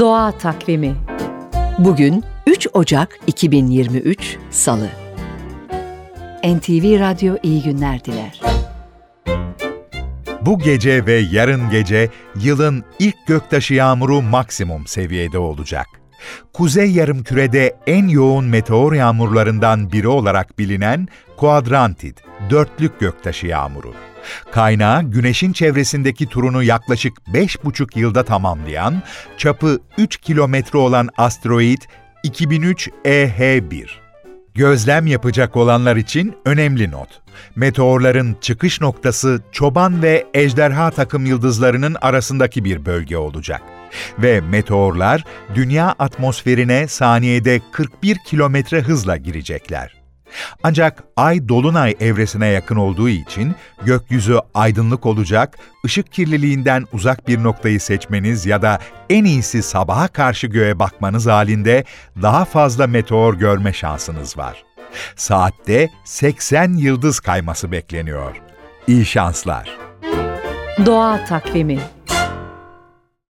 Doğa Takvimi Bugün 3 Ocak 2023 Salı. NTV Radyo iyi günler diler. Bu gece ve yarın gece yılın ilk göktaşı yağmuru maksimum seviyede olacak. Kuzey yarımkürede en yoğun meteor yağmurlarından biri olarak bilinen Quadrantid, dörtlük göktaşı yağmuru. Kaynağı Güneş'in çevresindeki turunu yaklaşık 5,5 yılda tamamlayan, çapı 3 kilometre olan asteroid 2003 EH1. Gözlem yapacak olanlar için önemli not. Meteorların çıkış noktası çoban ve ejderha takım yıldızlarının arasındaki bir bölge olacak. Ve meteorlar dünya atmosferine saniyede 41 kilometre hızla girecekler. Ancak ay dolunay evresine yakın olduğu için gökyüzü aydınlık olacak, ışık kirliliğinden uzak bir noktayı seçmeniz ya da en iyisi sabaha karşı göğe bakmanız halinde daha fazla meteor görme şansınız var. Saatte 80 yıldız kayması bekleniyor. İyi şanslar. Doğa Takvimi